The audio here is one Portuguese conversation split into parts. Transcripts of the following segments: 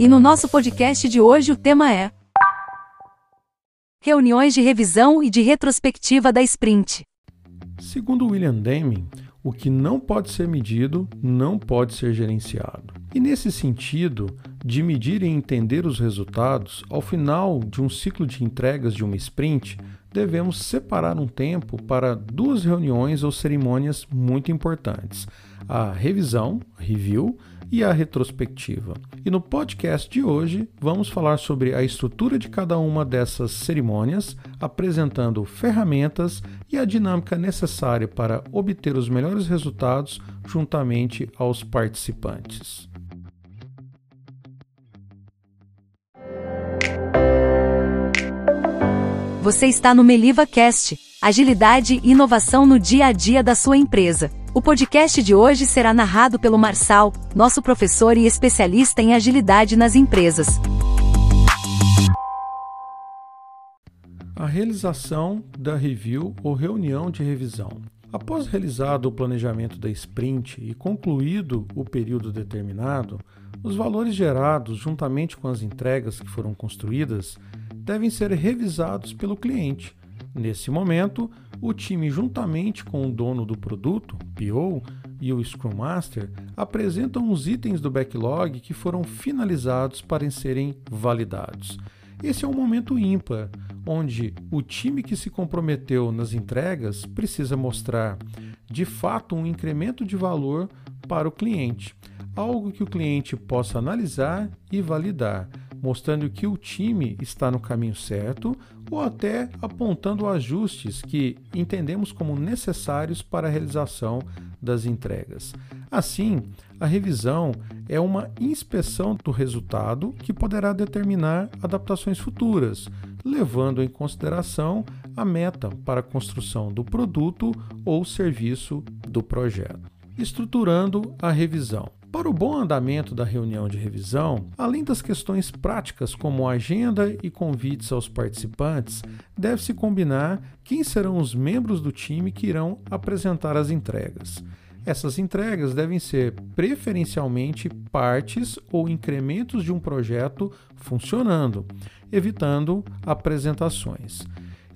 E no nosso podcast de hoje o tema é Reuniões de revisão e de retrospectiva da sprint. Segundo William Deming, o que não pode ser medido não pode ser gerenciado. E nesse sentido, de medir e entender os resultados, ao final de um ciclo de entregas de uma sprint, devemos separar um tempo para duas reuniões ou cerimônias muito importantes: a revisão, review, e a retrospectiva. E no podcast de hoje vamos falar sobre a estrutura de cada uma dessas cerimônias, apresentando ferramentas e a dinâmica necessária para obter os melhores resultados juntamente aos participantes. Você está no Meliva Cast, agilidade e inovação no dia a dia da sua empresa. O podcast de hoje será narrado pelo Marçal, nosso professor e especialista em agilidade nas empresas. A realização da review ou reunião de revisão. Após realizado o planejamento da sprint e concluído o período determinado, os valores gerados, juntamente com as entregas que foram construídas, devem ser revisados pelo cliente. Nesse momento, o time, juntamente com o dono do produto, PO, e o Scrum Master, apresentam os itens do backlog que foram finalizados para serem validados. Esse é um momento ímpar, onde o time que se comprometeu nas entregas precisa mostrar, de fato, um incremento de valor para o cliente, algo que o cliente possa analisar e validar mostrando que o time está no caminho certo ou até apontando ajustes que entendemos como necessários para a realização das entregas. Assim, a revisão é uma inspeção do resultado que poderá determinar adaptações futuras, levando em consideração a meta para a construção do produto ou serviço do projeto. Estruturando a revisão. Para o bom andamento da reunião de revisão, além das questões práticas como agenda e convites aos participantes, deve-se combinar quem serão os membros do time que irão apresentar as entregas. Essas entregas devem ser preferencialmente partes ou incrementos de um projeto funcionando, evitando apresentações.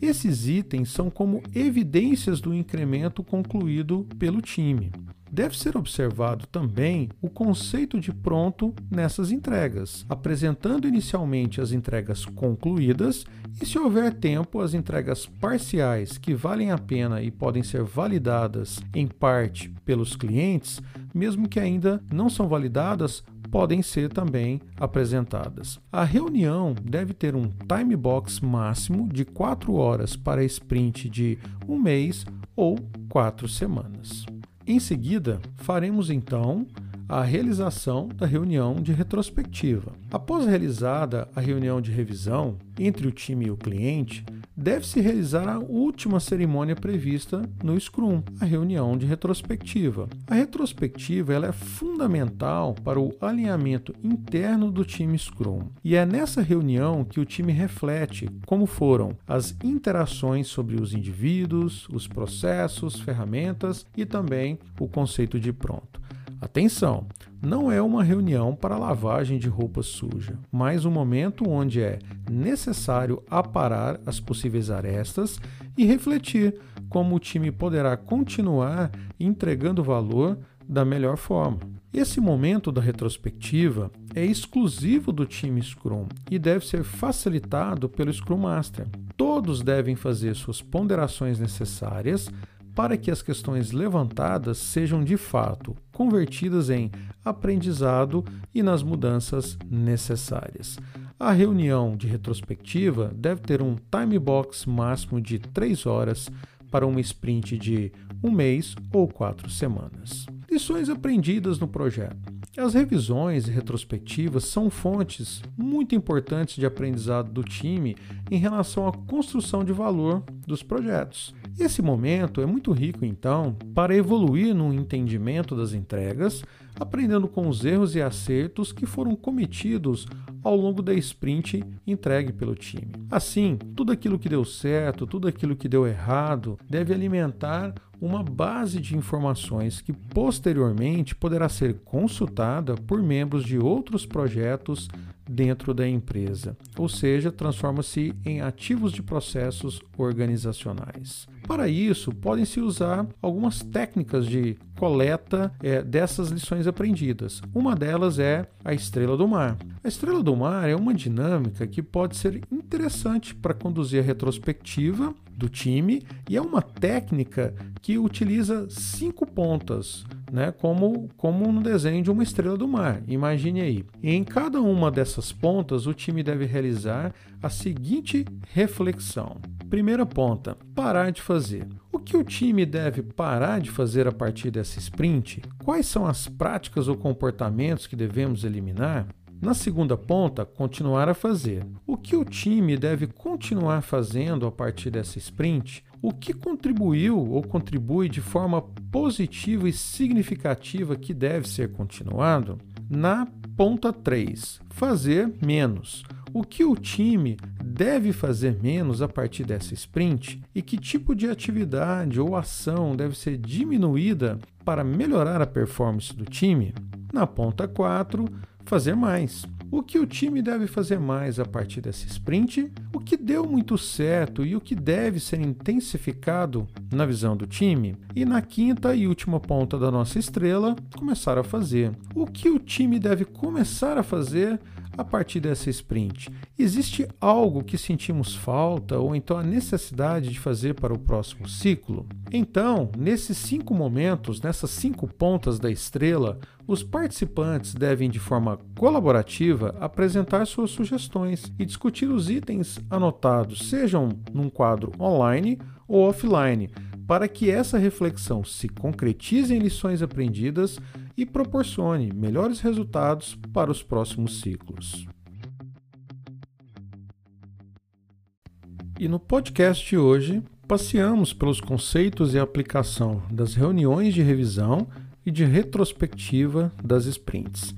Esses itens são como evidências do incremento concluído pelo time. Deve ser observado também o conceito de pronto nessas entregas, apresentando inicialmente as entregas concluídas e, se houver tempo, as entregas parciais que valem a pena e podem ser validadas em parte pelos clientes, mesmo que ainda não são validadas, podem ser também apresentadas. A reunião deve ter um time box máximo de 4 horas para sprint de um mês ou 4 semanas. Em seguida, faremos então a realização da reunião de retrospectiva. Após realizada a reunião de revisão entre o time e o cliente, deve-se realizar a última cerimônia prevista no Scrum, a reunião de retrospectiva. A retrospectiva ela é fundamental para o alinhamento interno do time Scrum, e é nessa reunião que o time reflete como foram as interações sobre os indivíduos, os processos, ferramentas e também o conceito de pronto. Atenção! Não é uma reunião para lavagem de roupa suja, mas um momento onde é necessário aparar as possíveis arestas e refletir como o time poderá continuar entregando valor da melhor forma. Esse momento da retrospectiva é exclusivo do time Scrum e deve ser facilitado pelo Scrum Master. Todos devem fazer suas ponderações necessárias para que as questões levantadas sejam de fato convertidas em aprendizado e nas mudanças necessárias. A reunião de retrospectiva deve ter um time box máximo de 3 horas para uma sprint de um mês ou quatro semanas. Lições aprendidas no projeto. As revisões e retrospectivas são fontes muito importantes de aprendizado do time em relação à construção de valor dos projetos. Esse momento é muito rico, então, para evoluir no entendimento das entregas, aprendendo com os erros e acertos que foram cometidos ao longo da sprint entregue pelo time. Assim, tudo aquilo que deu certo, tudo aquilo que deu errado, deve alimentar uma base de informações que posteriormente poderá ser consultada por membros de outros projetos dentro da empresa, ou seja, transforma-se em ativos de processos organizacionais. Para isso, podem-se usar algumas técnicas de coleta é, dessas lições aprendidas. Uma delas é a estrela do mar. A estrela do mar é uma dinâmica que pode ser interessante para conduzir a retrospectiva do time e é uma técnica que utiliza cinco pontas né, como, como no desenho de uma estrela do mar. Imagine aí. Em cada uma dessas pontas, o time deve realizar a seguinte reflexão. Primeira ponta: parar de fazer. O que o time deve parar de fazer a partir dessa sprint? Quais são as práticas ou comportamentos que devemos eliminar? Na segunda ponta, continuar a fazer. O que o time deve continuar fazendo a partir dessa sprint? O que contribuiu ou contribui de forma positiva e significativa que deve ser continuado? Na ponta 3, fazer menos. O que o time deve fazer menos a partir dessa sprint e que tipo de atividade ou ação deve ser diminuída para melhorar a performance do time? Na ponta 4, fazer mais. O que o time deve fazer mais a partir desse sprint? Que deu muito certo e o que deve ser intensificado na visão do time? E na quinta e última ponta da nossa estrela, começar a fazer. O que o time deve começar a fazer a partir dessa sprint? Existe algo que sentimos falta ou então a necessidade de fazer para o próximo ciclo? Então, nesses cinco momentos, nessas cinco pontas da estrela, os participantes devem, de forma colaborativa, apresentar suas sugestões e discutir os itens anotados, sejam num quadro online ou offline, para que essa reflexão se concretize em lições aprendidas e proporcione melhores resultados para os próximos ciclos. E no podcast de hoje, passeamos pelos conceitos e aplicação das reuniões de revisão e de retrospectiva das sprints.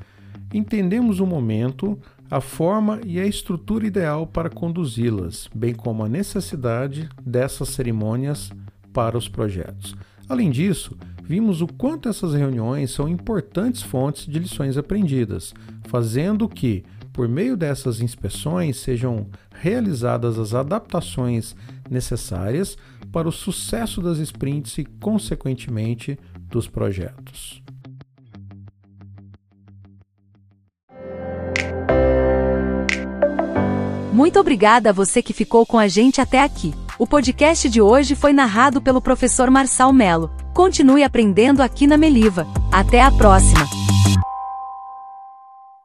Entendemos o momento, a forma e a estrutura ideal para conduzi-las, bem como a necessidade dessas cerimônias para os projetos. Além disso, vimos o quanto essas reuniões são importantes fontes de lições aprendidas, fazendo que, por meio dessas inspeções, sejam realizadas as adaptações necessárias para o sucesso das sprints e, consequentemente, dos projetos. Muito obrigada a você que ficou com a gente até aqui. O podcast de hoje foi narrado pelo professor Marçal Melo. Continue aprendendo aqui na Meliva. Até a próxima!